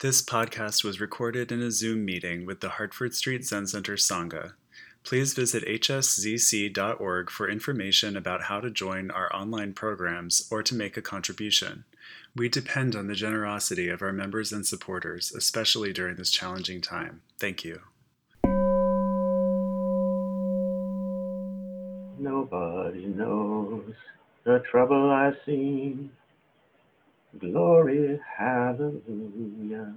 This podcast was recorded in a Zoom meeting with the Hartford Street Zen Center Sangha. Please visit hszc.org for information about how to join our online programs or to make a contribution. We depend on the generosity of our members and supporters, especially during this challenging time. Thank you. Nobody knows the trouble I've seen. Glory, hallelujah.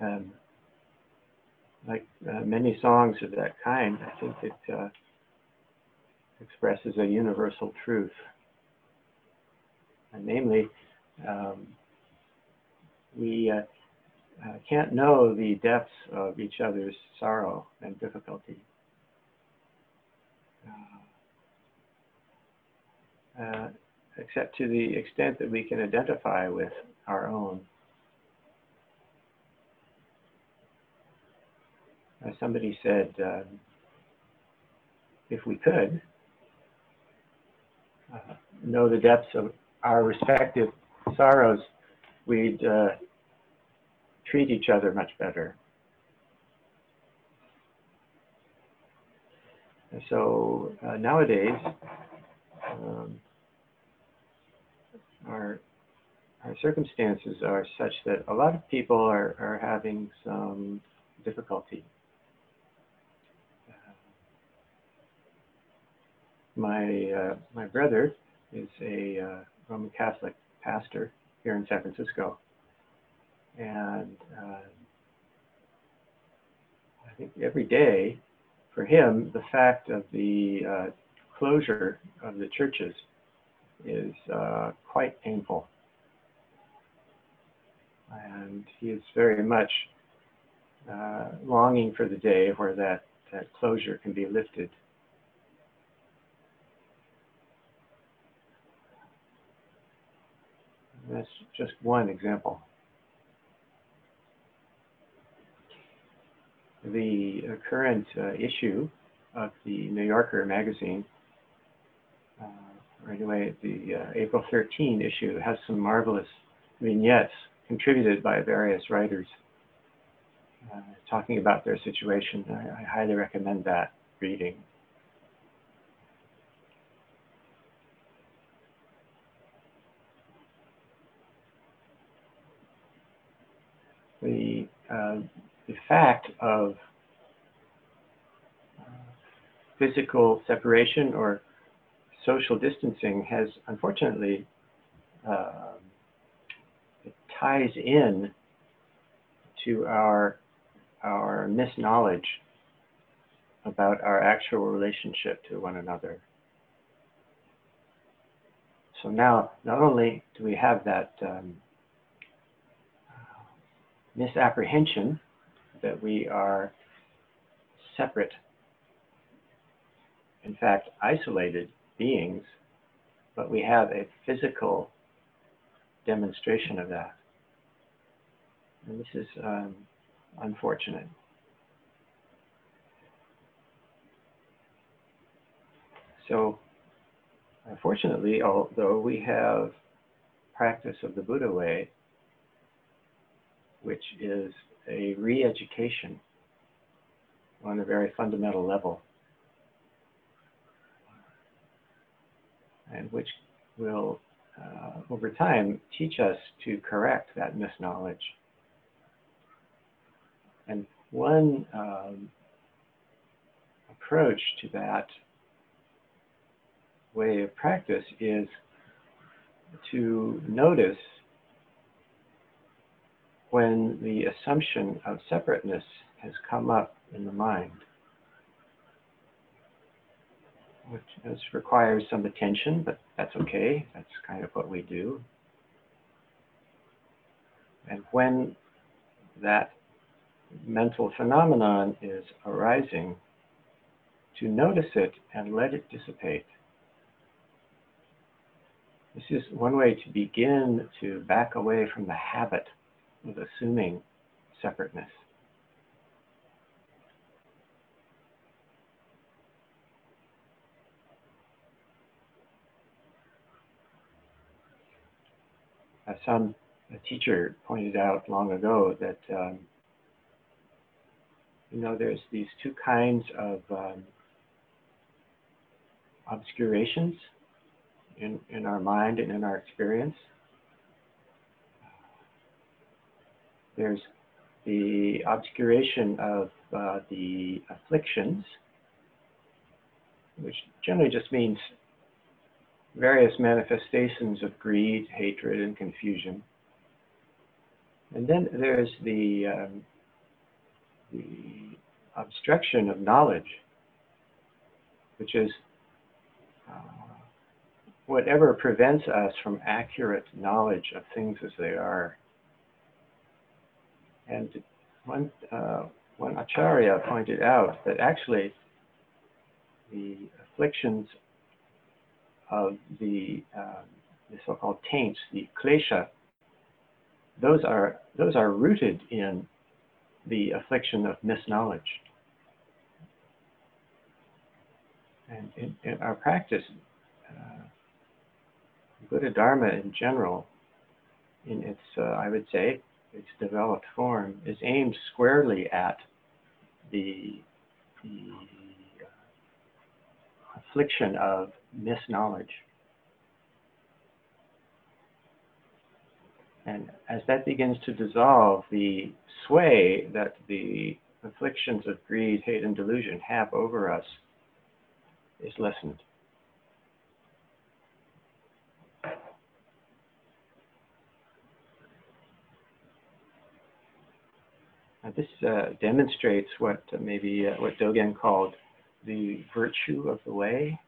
Um, like uh, many songs of that kind, I think it uh, expresses a universal truth. And namely, um, we uh, uh, can't know the depths of each other's sorrow and difficulty. Uh, uh, except to the extent that we can identify with our own. As somebody said, um, if we could uh, know the depths of our respective sorrows, we'd uh, treat each other much better. And so uh, nowadays, um, our our circumstances are such that a lot of people are, are having some difficulty. my uh, my brother is a uh, Roman Catholic pastor here in San Francisco, and uh, I think every day for him the fact of the uh, closure of the churches is uh, quite painful, and he is very much uh, longing for the day where that, that closure can be lifted. That's just one example. The current uh, issue of the New Yorker magazine, uh, or anyway, the uh, April 13 issue has some marvelous vignettes contributed by various writers uh, talking about their situation. I, I highly recommend that reading. the, uh, the fact of uh, physical separation or social distancing has unfortunately uh, ties in to our our misknowledge about our actual relationship to one another. So now, not only do we have that um, misapprehension that we are separate, in fact, isolated beings, but we have a physical demonstration of that. And this is um, unfortunate. So, unfortunately, although we have practice of the Buddha way, which is a re education on a very fundamental level, and which will, uh, over time, teach us to correct that misknowledge. And one um, approach to that way of practice is to notice when the assumption of separateness has come up in the mind, which does requires some attention, but that's okay. That's kind of what we do. And when that mental phenomenon is arising, to notice it and let it dissipate. This is one way to begin to back away from the habit of assuming separateness. Some teacher pointed out long ago that um, you know there's these two kinds of um, obscurations in, in our mind and in our experience. There's the obscuration of uh, the afflictions, which generally just means various manifestations of greed, hatred, and confusion. And then there's the, um, the obstruction of knowledge, which is uh, whatever prevents us from accurate knowledge of things as they are. And one, uh, one Acharya pointed out that actually the afflictions of the, uh, the so-called taints, the klesha, those are, those are rooted in the affliction of misknowledge. And in, in our practice, uh, Buddha Dharma in general, in its, uh, I would say, its developed form, is aimed squarely at the, the uh, affliction of misknowledge. And as that begins to dissolve, the sway that the afflictions of greed, hate, and delusion have over us is lessened. Now this uh, demonstrates what uh, maybe uh, what Dogen called the virtue of the way,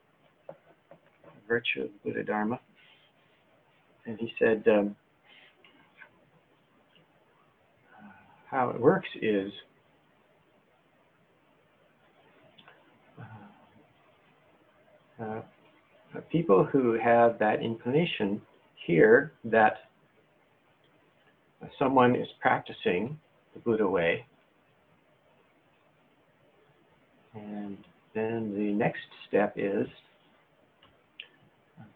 virtue of Buddha Dharma. And he said, um, how it works is uh, uh, people who have that inclination hear that someone is practicing the Buddha way. And then the next step is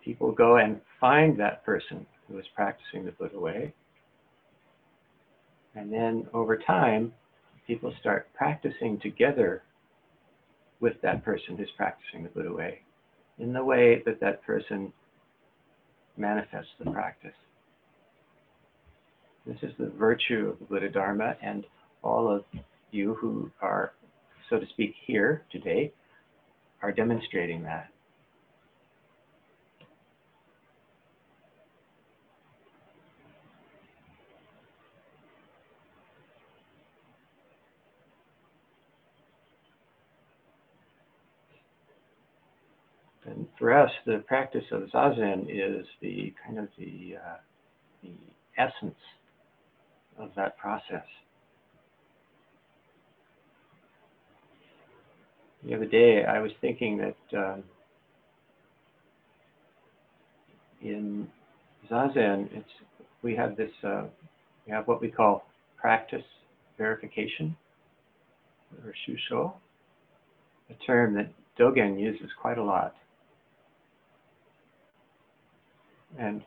people go and find that person who is practicing the Buddha way. And then over time, people start practicing together with that person who's practicing the Buddha way in the way that that person manifests the practice. This is the virtue of the Buddha Dharma, and all of you who are, so to speak, here today are demonstrating that. And for us, the practice of zazen is the kind of the uh, the essence of that process. The other day, I was thinking that um, in zazen, it's we have this uh, we have what we call practice verification or shusho, a term that Dogen uses quite a lot. And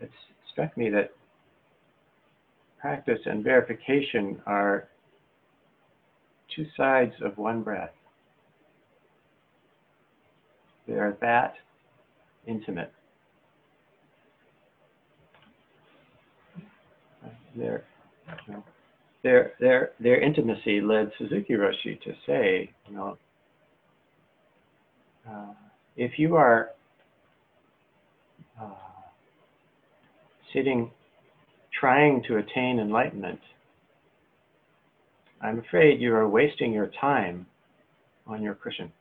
it struck me that practice and verification are two sides of one breath. They are that intimate. Their, their, their, their intimacy led Suzuki Roshi to say, you know, uh, if you are sitting trying to attain enlightenment, I'm afraid you are wasting your time on your cushion.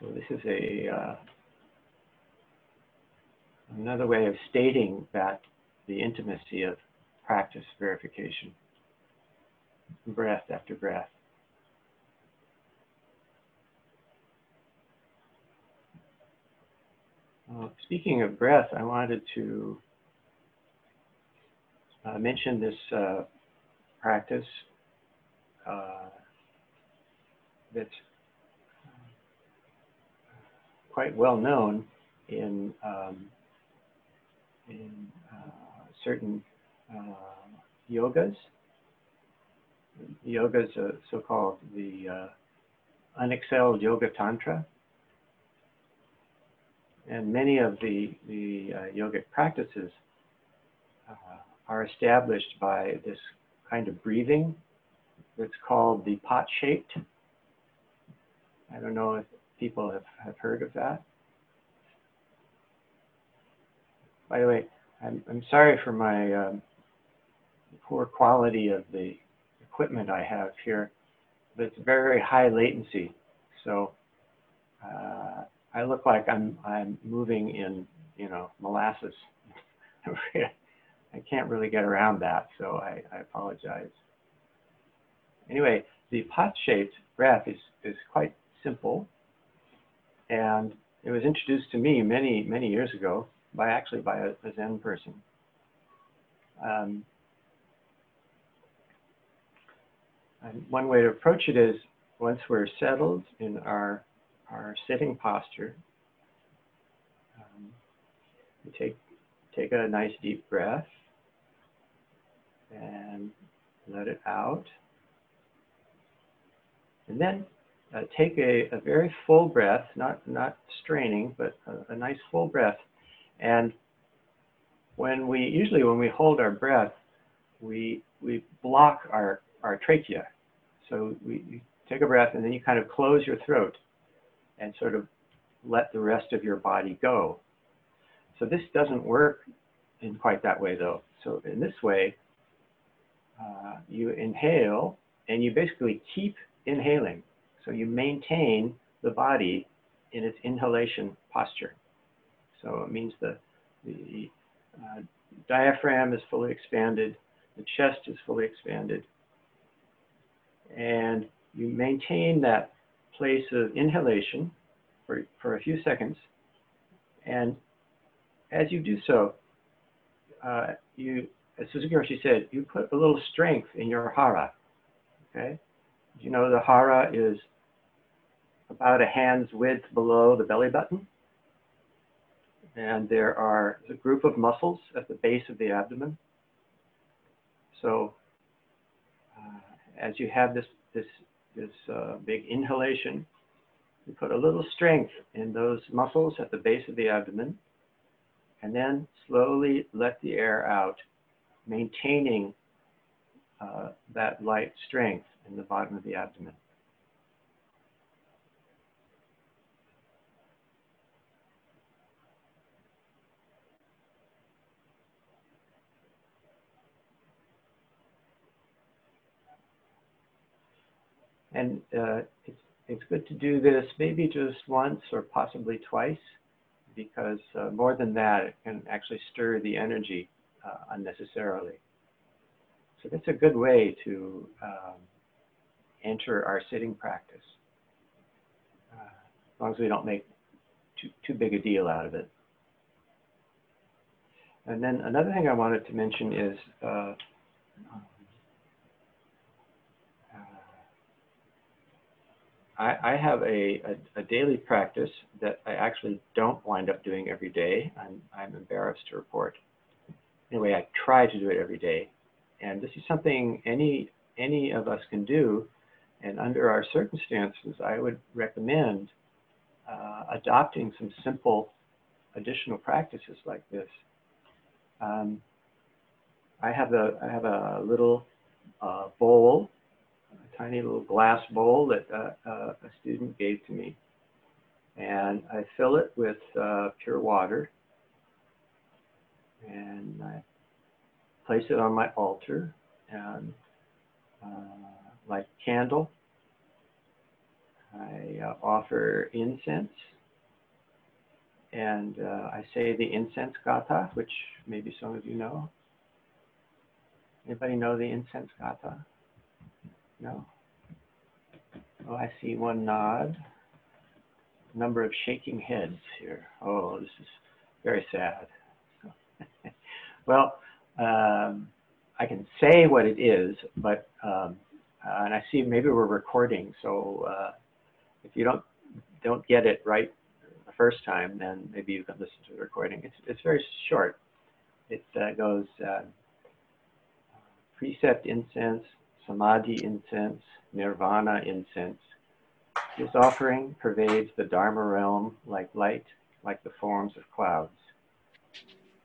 So this is a uh, another way of stating that the intimacy of practice verification, breath after breath. Uh, speaking of breath, I wanted to uh, mention this uh, practice uh, that's quite well known in um, in uh, certain uh, yogas. Yoga is so-called the unexcelled yoga tantra, and many of the the uh, yogic practices uh, are established by this kind of breathing that's called the pot shaped. I don't know if people have, have heard of that. By the way, I'm, I'm sorry for my um, poor quality of the equipment I have here, but it's very high latency. So uh, I look like I'm, I'm moving in, you know, molasses. I can't really get around that, so I, I apologize. Anyway, the pot-shaped breath is, is quite simple, and it was introduced to me many, many years ago by actually by a, a Zen person. Um, one way to approach it is once we're settled in our our sitting posture, um, we take take a nice deep breath and let it out. And then uh, take a, a, very full breath, not, not straining, but a, a nice full breath. And when we, usually when we hold our breath, we, we block our, our trachea. So we, we take a breath and then you kind of close your throat and sort of let the rest of your body go. So this doesn't work in quite that way though. So in this way, uh, you inhale and you basically keep inhaling. So you maintain the body in its inhalation posture. So it means the, the uh, diaphragm is fully expanded, the chest is fully expanded, and you maintain that place of inhalation for, for a few seconds. And as you do so, uh, you as Suzuki Roshi said, you put a little strength in your hara. Okay? You know the hara is about a hand's width below the belly button. And there are a group of muscles at the base of the abdomen. So uh, as you have this, this, this uh, big inhalation, you put a little strength in those muscles at the base of the abdomen, and then slowly let the air out maintaining uh, that light strength in the bottom of the abdomen. And uh, it's, it's good to do this maybe just once or possibly twice because uh, more than that, it can actually stir the energy uh, unnecessarily. So that's a good way to um, enter our sitting practice, uh, as long as we don't make too, too big a deal out of it. And then another thing I wanted to mention is I, I have a, a, a, daily practice that I actually don't wind up doing every day. I'm, I'm embarrassed to report anyway, I try to do it every day. And this is something any any of us can do. And under our circumstances, I would recommend uh, adopting some simple additional practices like this. Um, I have a I have a little uh, bowl, tiny little glass bowl that uh, uh a student gave to me, and I fill it with uh, pure water and I place it on my altar and uh, light a candle. I uh, offer incense and uh, I say the incense gatha, which maybe some of you know. Anybody know the incense gatha? No? Oh, I see one nod. Number of shaking heads here. Oh, this is very sad. well, um, I can say what it is, but um, uh, and I see maybe we're recording, so uh, if you don't don't get it right the first time, then maybe you can listen to the recording. It's, it's very short. It uh, goes uh, precept incense, samadhi incense, nirvana incense. This offering pervades the Dharma realm like light, like the forms of clouds.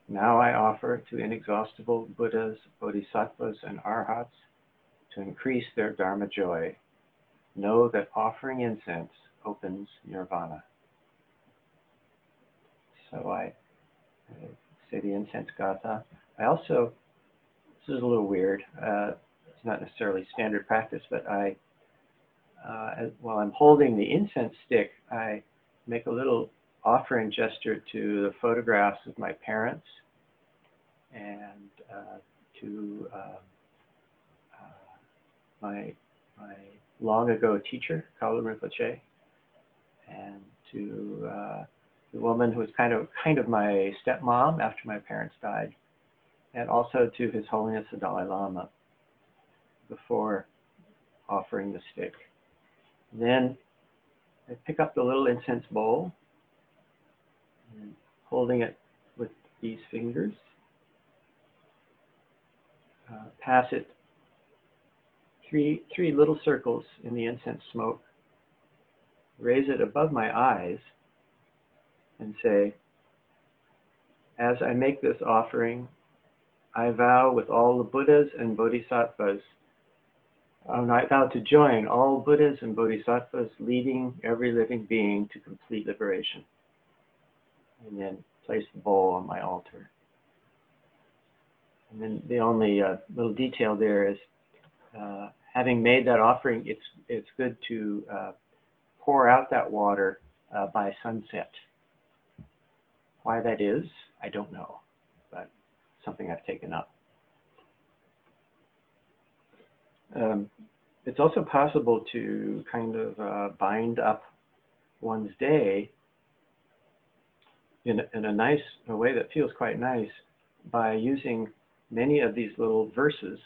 Now I offer to inexhaustible Buddhas, Bodhisattvas, and Arhats to increase their Dharma joy. Know that offering incense opens nirvana. So I, I say the incense gatha. I also, this is a little weird. Uh, not necessarily standard practice, but I, uh, while I'm holding the incense stick, I make a little offering gesture to the photographs of my parents and uh, to uh, uh, my my long ago teacher, Kalu Rinpoche, and to uh, the woman who was kind of kind of my stepmom after my parents died, and also to His Holiness the Dalai Lama before offering the stick. Then I pick up the little incense bowl and holding it with these fingers, uh, pass it three, three little circles in the incense smoke, raise it above my eyes, and say, As I make this offering, I vow with all the Buddhas and Bodhisattvas, um, I vow to join all Buddhas and Bodhisattvas leading every living being to complete liberation. And then place the bowl on my altar. And then the only uh, little detail there is uh, having made that offering, it's, it's good to uh, pour out that water uh, by sunset. Why that is, I don't know, but something I've taken up. Um, it's also possible to kind of uh, bind up one's day in, in a nice a way that feels quite nice by using many of these little verses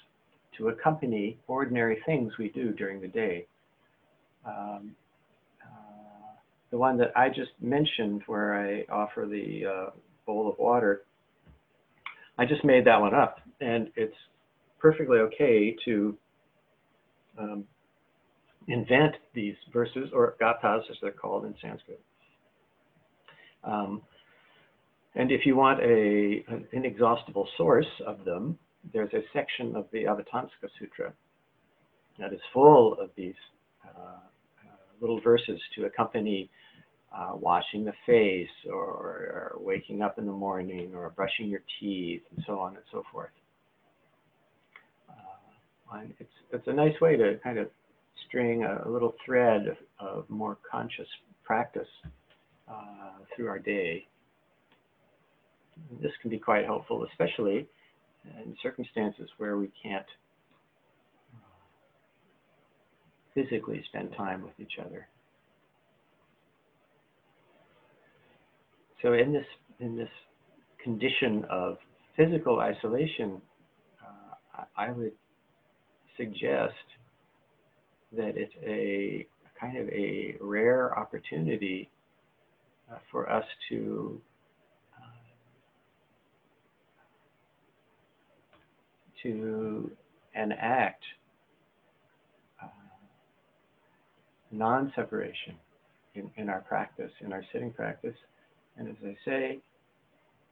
to accompany ordinary things we do during the day. Um, uh, the one that I just mentioned, where I offer the uh, bowl of water, I just made that one up, and it's perfectly okay to um, invent these verses, or gathas as they're called in Sanskrit. Um, and if you want a, an inexhaustible source of them, there's a section of the Avatamsaka Sutra that is full of these uh, uh, little verses to accompany uh, washing the face or, or, waking up in the morning or brushing your teeth and so on and so forth. Uh, and it's, it's a nice way to kind of string a, a little thread of, of, more conscious practice uh, through our day. This can be quite helpful, especially in circumstances where we can't physically spend time with each other. So in this in this condition of physical isolation, uh, I would suggest that it's a kind of a rare opportunity uh, for us to to enact uh, non-separation in, in our practice, in our sitting practice. And as I say,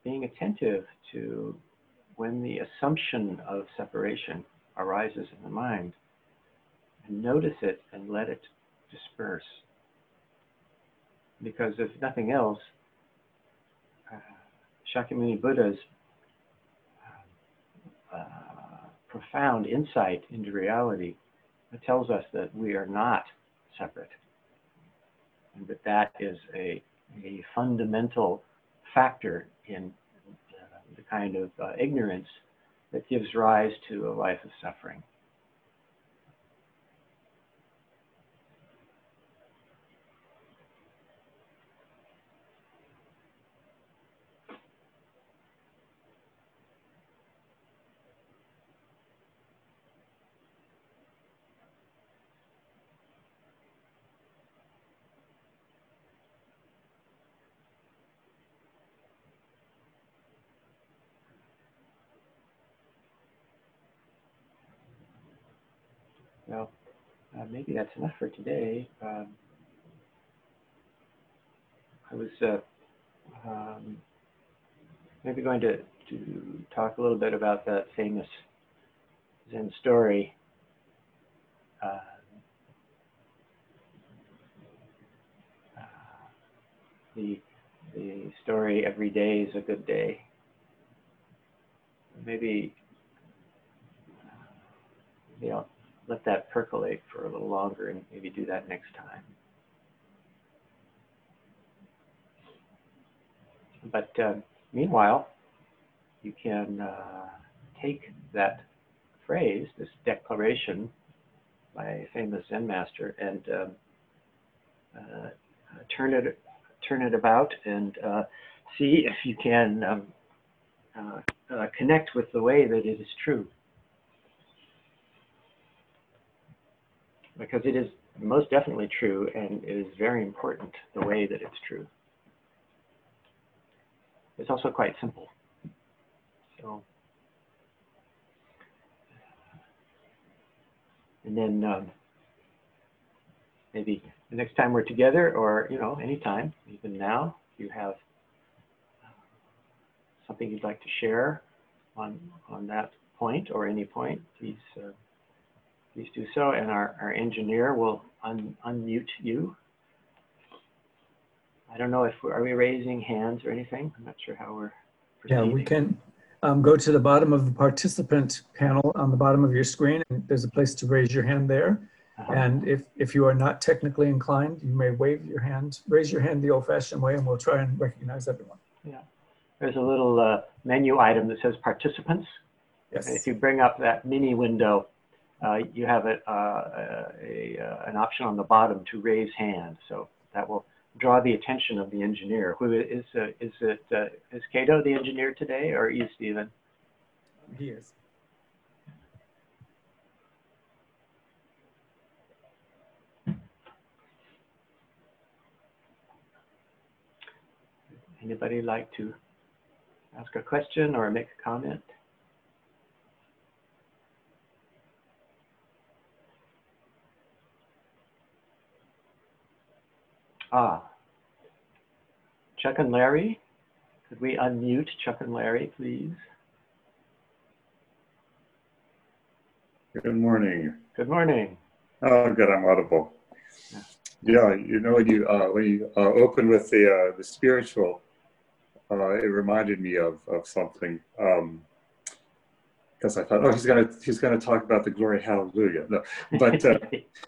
being attentive to when the assumption of separation arises in the mind, and notice it and let it disperse. Because if nothing else, uh, Shakyamuni Buddha's uh, profound insight into reality tells us that we are not separate. And that that is a, a fundamental factor in uh, the kind of uh, ignorance that gives rise to a life of suffering. Uh, maybe that's enough for today. Um, I was uh, um, maybe going to, to talk a little bit about that famous Zen story. Uh, uh the, the story every day is a good day. Maybe, maybe I'll let that percolate for a little longer and maybe do that next time. But uh, meanwhile, you can uh, take that phrase, this declaration by a famous Zen master, and um, uh, turn it turn it about and uh, see if you can um, uh, connect with the way that it is true. Because it is most definitely true and it is very important the way that it's true. It's also quite simple. So, and then um, maybe the next time we're together, or you know, anytime, even now, if you have something you'd like to share on on that point or any point, please uh, please do so, and our, our engineer will un unmute you. I don't know if we're, are we raising hands or anything. I'm not sure how we're. Yeah, we can um, go to the bottom of the participant panel on the bottom of your screen. and There's a place to raise your hand there. Uh-huh. And if, if you are not technically inclined, you may wave your hand, raise your hand the old fashioned way and we'll try and recognize everyone. Yeah. There's a little uh, menu item that says participants. And Yes. if you bring up that mini window, uh, you have a, uh, a, uh, an option on the bottom to raise hand. So that will draw the attention of the engineer. Who is, uh, is it, uh, is Cato the engineer today or you, Stephen? He is. Anybody like to ask a question or make a comment? Ah, Chuck and Larry, could we unmute Chuck and Larry, please? Good morning. Good morning. Oh, good. I'm audible. Yeah, you know when you uh, when you uh, open with the uh, the spiritual, uh, it reminded me of of something. Because I thought, oh, he's gonna he's gonna talk about the glory, hallelujah. No, but uh,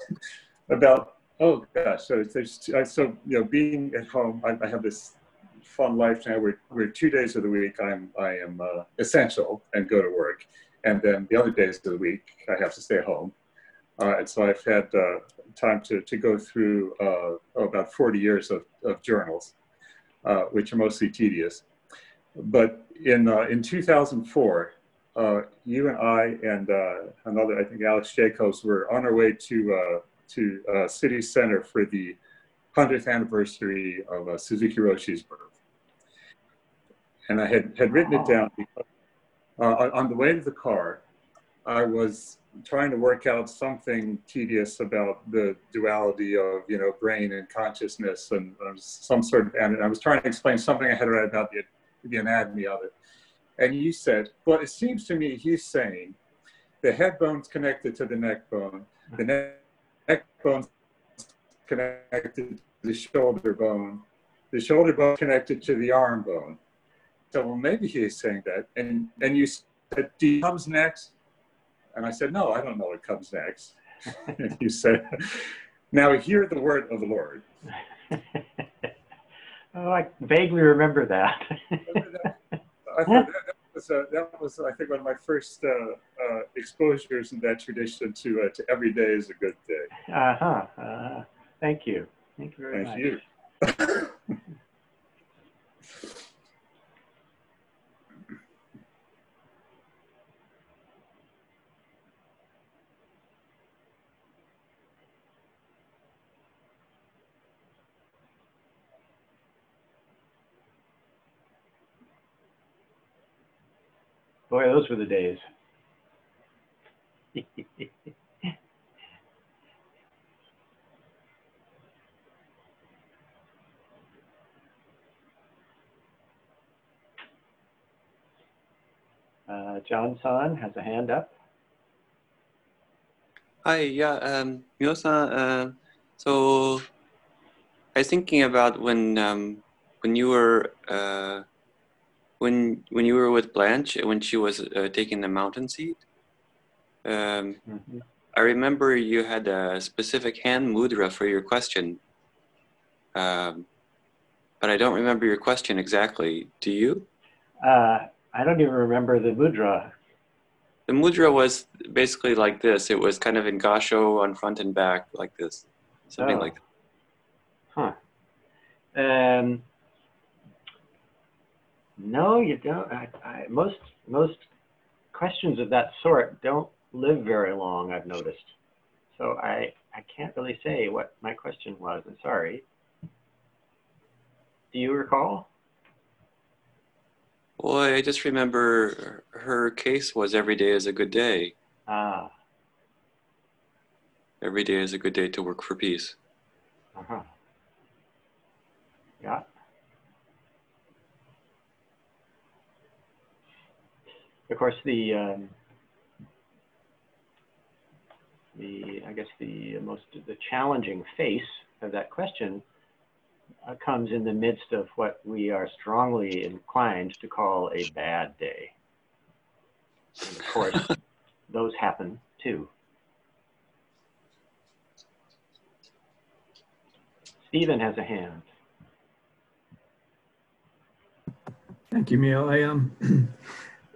about oh gosh, so there's so you know being at home, I, I have this fun life now where, where two days of the week I'm I am uh, essential and go to work, and then the other days of the week I have to stay home. Uh, and so I've had uh, time to, to go through oh, about 40 years of, of journals, uh, which are mostly tedious. But in, uh, in 2004, uh, you and I and another, I think Alex Jacobs, were on our way to, to uh, City Center for the 100th anniversary of uh, Suzuki Roshi's birth. And I had, had written it down because uh, on the way to the car, I was trying to work out something tedious about the duality of you know brain and consciousness and uh, some sort of and I was trying to explain something I had read about the, the anatomy of it. And you said, well, it seems to me he's saying the head bone's connected to the neck bone, the mm-hmm. neck, neck connected to the shoulder bone, the shoulder bone connected to the arm bone. So well, maybe he's saying that. And and you said, D comes next. And I said, No, I don't know what comes next. and you said, Now hear the word of the Lord. oh, I vaguely remember that. I thought that, that, was, uh, that was, I think, one of my first uh, uh, exposures in that tradition to, uh, to every day is a good day. uh-huh. Uh, thank you. Thank you very Thank much. you. Boy, those were the days. uh, John San has a hand up. Hi, yeah, um, Myō-san, uh, so I was thinking about when um, when you were uh, when when you were with Blanche when she was uh, taking the mountain seat, um, Mhm. I remember you had a specific hand mudra for your question, um, but I don't remember your question exactly. Do you? Uh, I don't even remember the mudra. The mudra was basically like this. It was kind of in gasho on front and back, like this, something Oh. like that. Huh. Um, no, you don't. I, I, most most questions of that sort don't live very long. I've noticed. So I I can't really say what my question was. I'm sorry. Do you recall? Well, I just remember her case was every day is a good day. Ah, Every day is a good day to work for peace. uh-huh. Yeah. Of course, the um, the I guess the most the challenging face of that question uh, comes in the midst of what we are strongly inclined to call a bad day. And of course, those happen too. Stephen has a hand. Thank you, Myō. I um,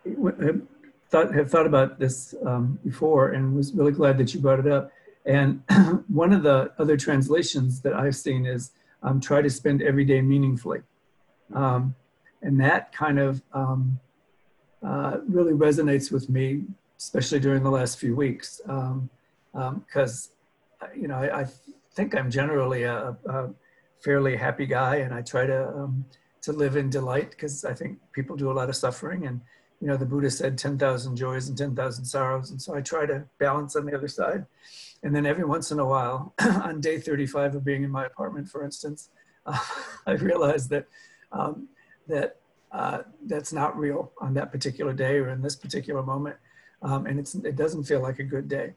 I thought have thought about this um, before and was really glad that you brought it up. And one of the other translations that I've seen is um, try to spend every day meaningfully, um, and that kind of um, uh, really resonates with me, especially during the last few weeks, because you know I, I think I'm generally a, a fairly happy guy, and I try to um, to live in delight because I think people do a lot of suffering. And, you know, the Buddha said 10,000 joys and 10,000 sorrows. And so I try to balance on the other side. And then every once in a while, on day 35 of being in my apartment, for instance, uh, I realized that, um, that uh, that's not real on that particular day or in this particular moment. Um, and it's, it doesn't feel like a good day.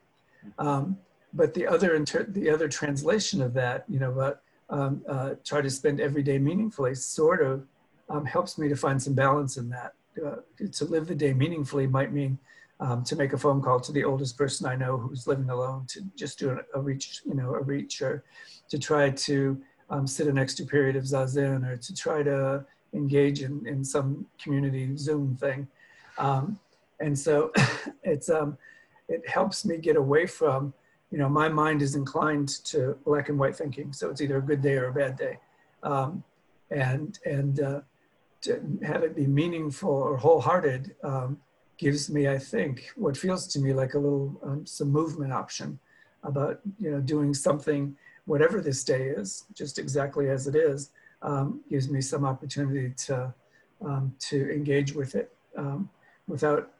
Um, but the other, inter- the other translation of that, you know, uh, um, uh, try to spend every day meaningfully sort of um, helps me to find some balance in that. Uh, to live the day meaningfully might mean um, to make a phone call to the oldest person I know who's living alone, to just do a, reach, you know, a reach, or to try to um, sit an extra period of zazen, or to try to engage in, in some community Zoom thing. Um, and so it's um, it helps me get away from you know, my mind is inclined to black and white thinking. So it's either a good day or a bad day. Um, and and uh, to have it be meaningful or wholehearted um, gives me, I think, what feels to me like a little um, some movement option about you know doing something, whatever this day is, just exactly as it is, um, gives me some opportunity to um, to engage with it um, without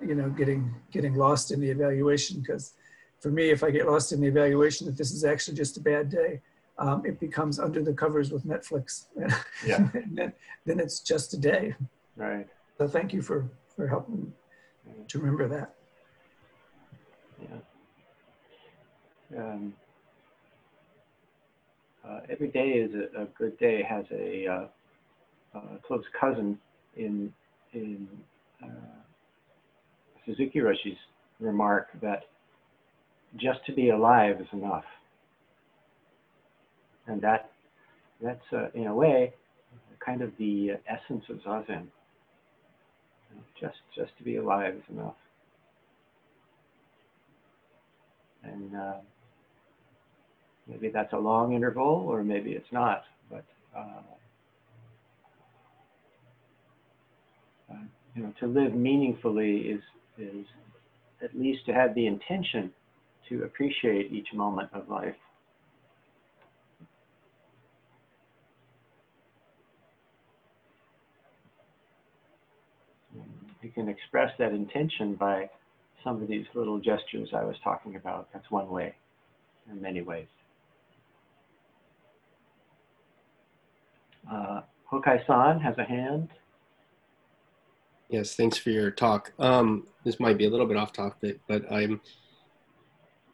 you know getting getting lost in the evaluation. Because for me, if I get lost in the evaluation that this is actually just a bad day, um, it becomes under the covers with Netflix. Yeah. then, then it's just a day. Right. So thank you for, for helping to remember that. Yeah. Um, uh, every day is a, a good day has a, uh, uh, close cousin in in uh, Suzuki Roshi's remark that just to be alive is enough. And that that's uh, in a way kind of the essence of zazen. Just just to be alive is enough. And uh, maybe that's a long interval, or maybe it's not. But uh, uh, you know, to live meaningfully is is at least to have the intention to appreciate each moment of life. You can express that intention by some of these little gestures I was talking about. That's one way, in many ways. Uh, Hokai-san has a hand. Yes, thanks for your talk. Um, this might be a little bit off topic, but I'm,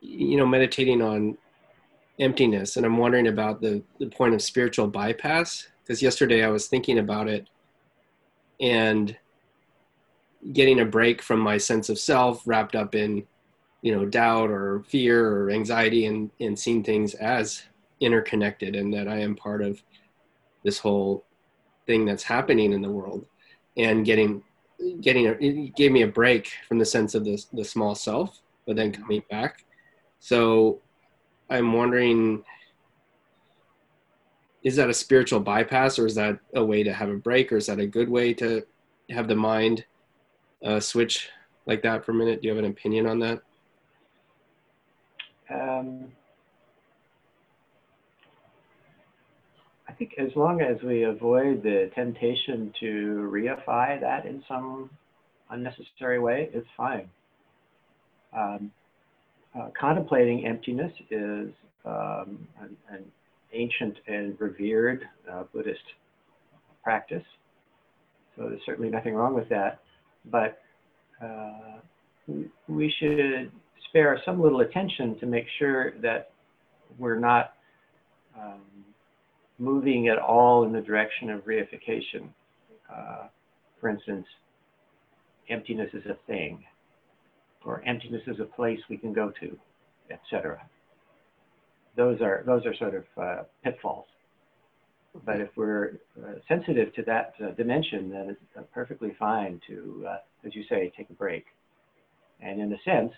you know, meditating on emptiness, and I'm wondering about the the point of spiritual bypass. Because yesterday I was thinking about it, and getting a break from my sense of self, wrapped up in, you know, doubt or fear or anxiety, and and seeing things as interconnected, and that I am part of this whole thing that's happening in the world, and getting getting a, it gave me a break from the sense of the the small self, but then mm-hmm. coming back. So I'm wondering is that a spiritual bypass or is that a way to have a break or is that a good way to have the mind uh, switch like that for a minute? Do you have an opinion on that? Um, I think as long as we avoid the temptation to reify that in some unnecessary way, it's fine. Um, uh, contemplating emptiness is um, an, an, ancient and revered uh, Buddhist practice. So there's certainly nothing wrong with that. But uh, we should spare some little attention to make sure that we're not um, moving at all in the direction of reification. Uh, for instance, emptiness is a thing, or emptiness is a place we can go to, etc. Those are those are sort of uh, pitfalls. But if we're uh, sensitive to that uh, dimension, then it's uh, perfectly fine to, uh, as you say, take a break. And in a sense,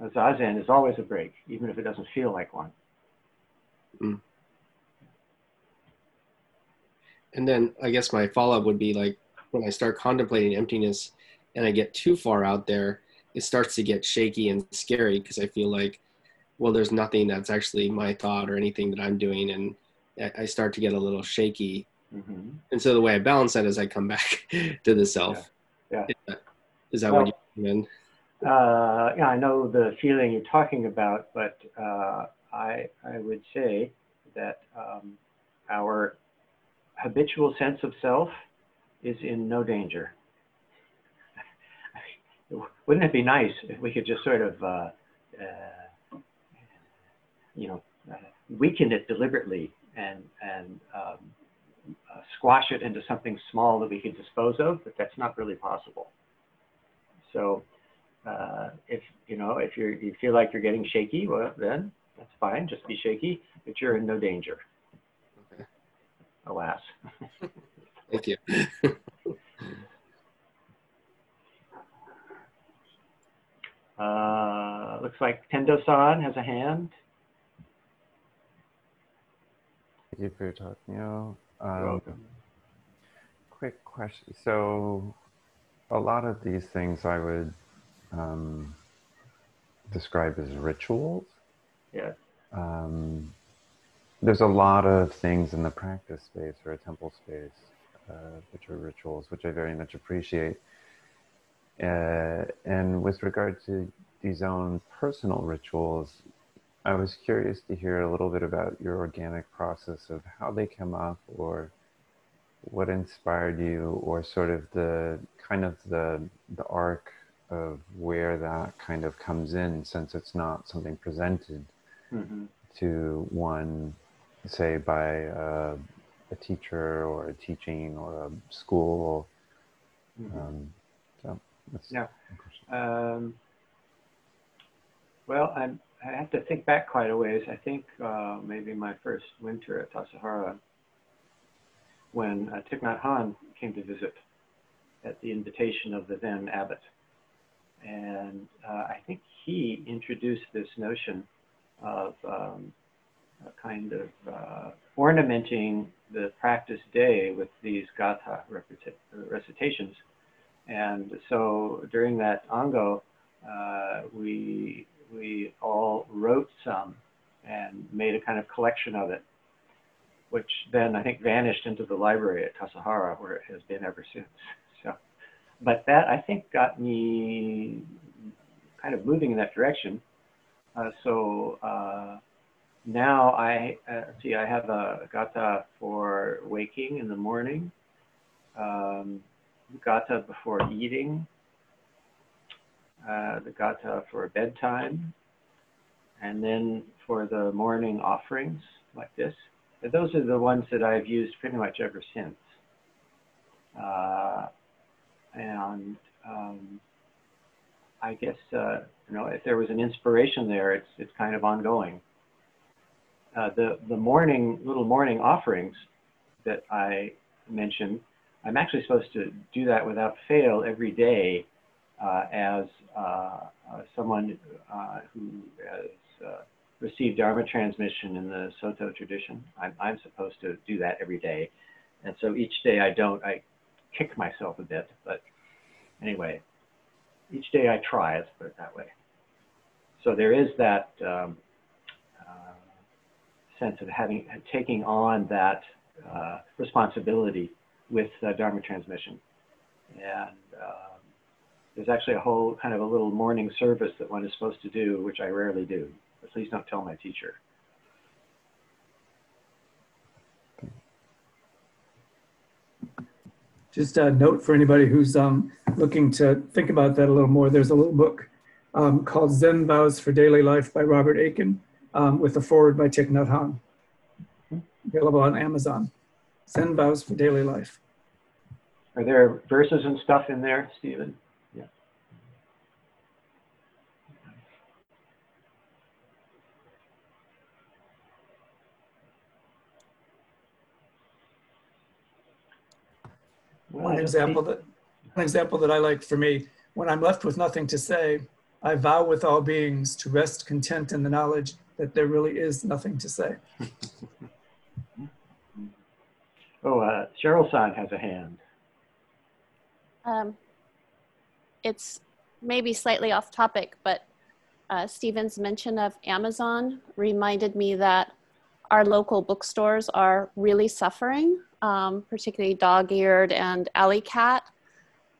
zazen is always a break, even if it doesn't feel like one. Mm. And then I guess my follow up would be like when I start contemplating emptiness and I get too far out there, it starts to get shaky and scary because I feel like, well, there's nothing that's actually my thought or anything that I'm doing. And I start to get a little shaky. Mm-hmm. And so the way I balance that is I come back to the self. Yeah. yeah. Is that, is that well, what you mean? Uh, yeah, I know the feeling you're talking about, but uh, I I would say that um, our habitual sense of self is in no danger. Wouldn't it be nice if we could just sort of, uh, uh, you know, uh, weaken it deliberately and and um, uh, squash it into something small that we can dispose of? But that's not really possible. So, uh, if you know, if you you feel like you're getting shaky, well, then that's fine. Just be shaky, but you're in no danger alas. Thank you. uh, looks like Tendo-san has a hand. Thank you for your talk, Neil. Um, quick question. So, a lot of these things I would um, describe as rituals. Yeah. Um, there's a lot of things in the practice space or a temple space, uh, which are rituals, which I very much appreciate. Uh, and with regard to these own personal rituals, I was curious to hear a little bit about your organic process of how they come up or what inspired you or sort of the kind of the the arc of where that kind of comes in since it's not something presented mm-hmm. to one say by a, a teacher or a teaching or a school. Mm-hmm. Um, so yeah. Um, well, I'm, I have to think back quite a ways. I think uh, maybe my first winter at Tassajara, when uh, Thich Nhat Hanh came to visit at the invitation of the then abbot. And uh, I think he introduced this notion of um, kind of uh, ornamenting the practice day with these gatha recitations. And so during that ango, uh, we we all wrote some and made a kind of collection of it, which then I think vanished into the library at Tassajara, where it has been ever since. So, but that I think got me kind of moving in that direction. Uh, so uh, now I uh, see I have a gatha for waking in the morning, um, the gatha before eating, uh, the gatha for bedtime, and then for the morning offerings like this. Those are the ones that I've used pretty much ever since. Uh, and um, I guess uh, you know if there was an inspiration there, it's it's kind of ongoing. Uh, the the morning little morning offerings that I mentioned, I'm actually supposed to do that without fail every day as uh, uh, someone uh, who has received Dharma transmission in the Soto tradition. I'm, I'm supposed to do that every day, and so each day I don't. I kick myself a bit, but anyway, each day I try. Let's put it that way. So there is that. Um, sense of having taking on that uh, responsibility with uh, Dharma transmission. And there's actually a whole kind of a little morning service that one is supposed to do, which I rarely do. But please don't tell my teacher. Just a note for anybody who's um, looking to think about that a little more. There's a little book um, called Zen Vows for Daily Life by Robert Aitken um, with a foreword by Thich Nhat Hanh available on Amazon. Zen vows for daily life. Are there verses and stuff in there, Stephen? One example that one example that I like for me, when I'm left with nothing to say, I vow with all beings to rest content in the knowledge that there really is nothing to say. Oh, uh, Cheryl San has a hand. Um, it's maybe slightly off topic, but uh, Stephen's mention of Amazon reminded me that our local bookstores are really suffering, um, particularly Dog Eared and Alley Cat.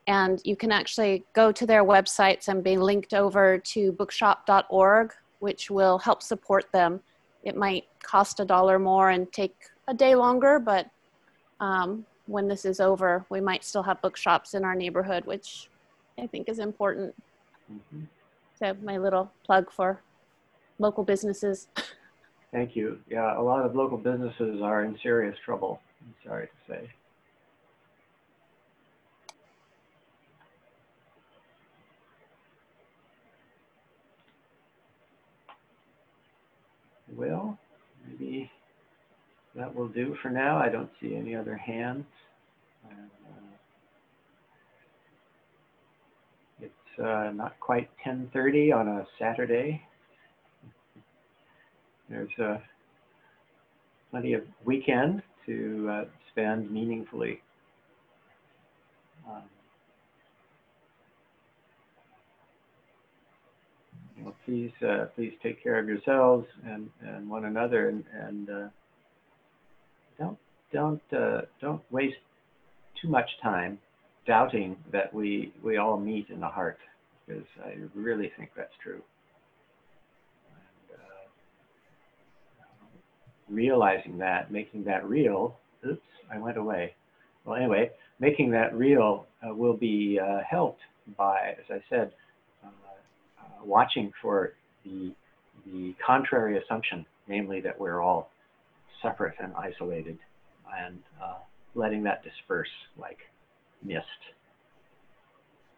And you can actually go to their websites and be linked over to bookshop.org, which will help support them. It might cost a dollar more and take a day longer, but um, when this is over, we might still have bookshops in our neighborhood, which I think is important. Mm-hmm. So my little plug for local businesses. Thank you. Yeah, a lot of local businesses are in serious trouble. I'm sorry to say. Well, maybe that will do for now. I don't see any other hands. Uh, it's uh, not quite 10.30 on a Saturday. There's uh, plenty of weekend to uh, spend meaningfully. Um, know, please, uh, please take care of yourselves and, and one another and, and uh, don't don't uh, don't waste too much time doubting that we we all meet in the heart because I really think that's true. And, uh, realizing that, making that real. Oops, I went away. Well, anyway, making that real uh, will be uh, helped by, as I said, uh, uh, watching for the the contrary assumption, namely that we're all separate and isolated and uh, letting that disperse like mist.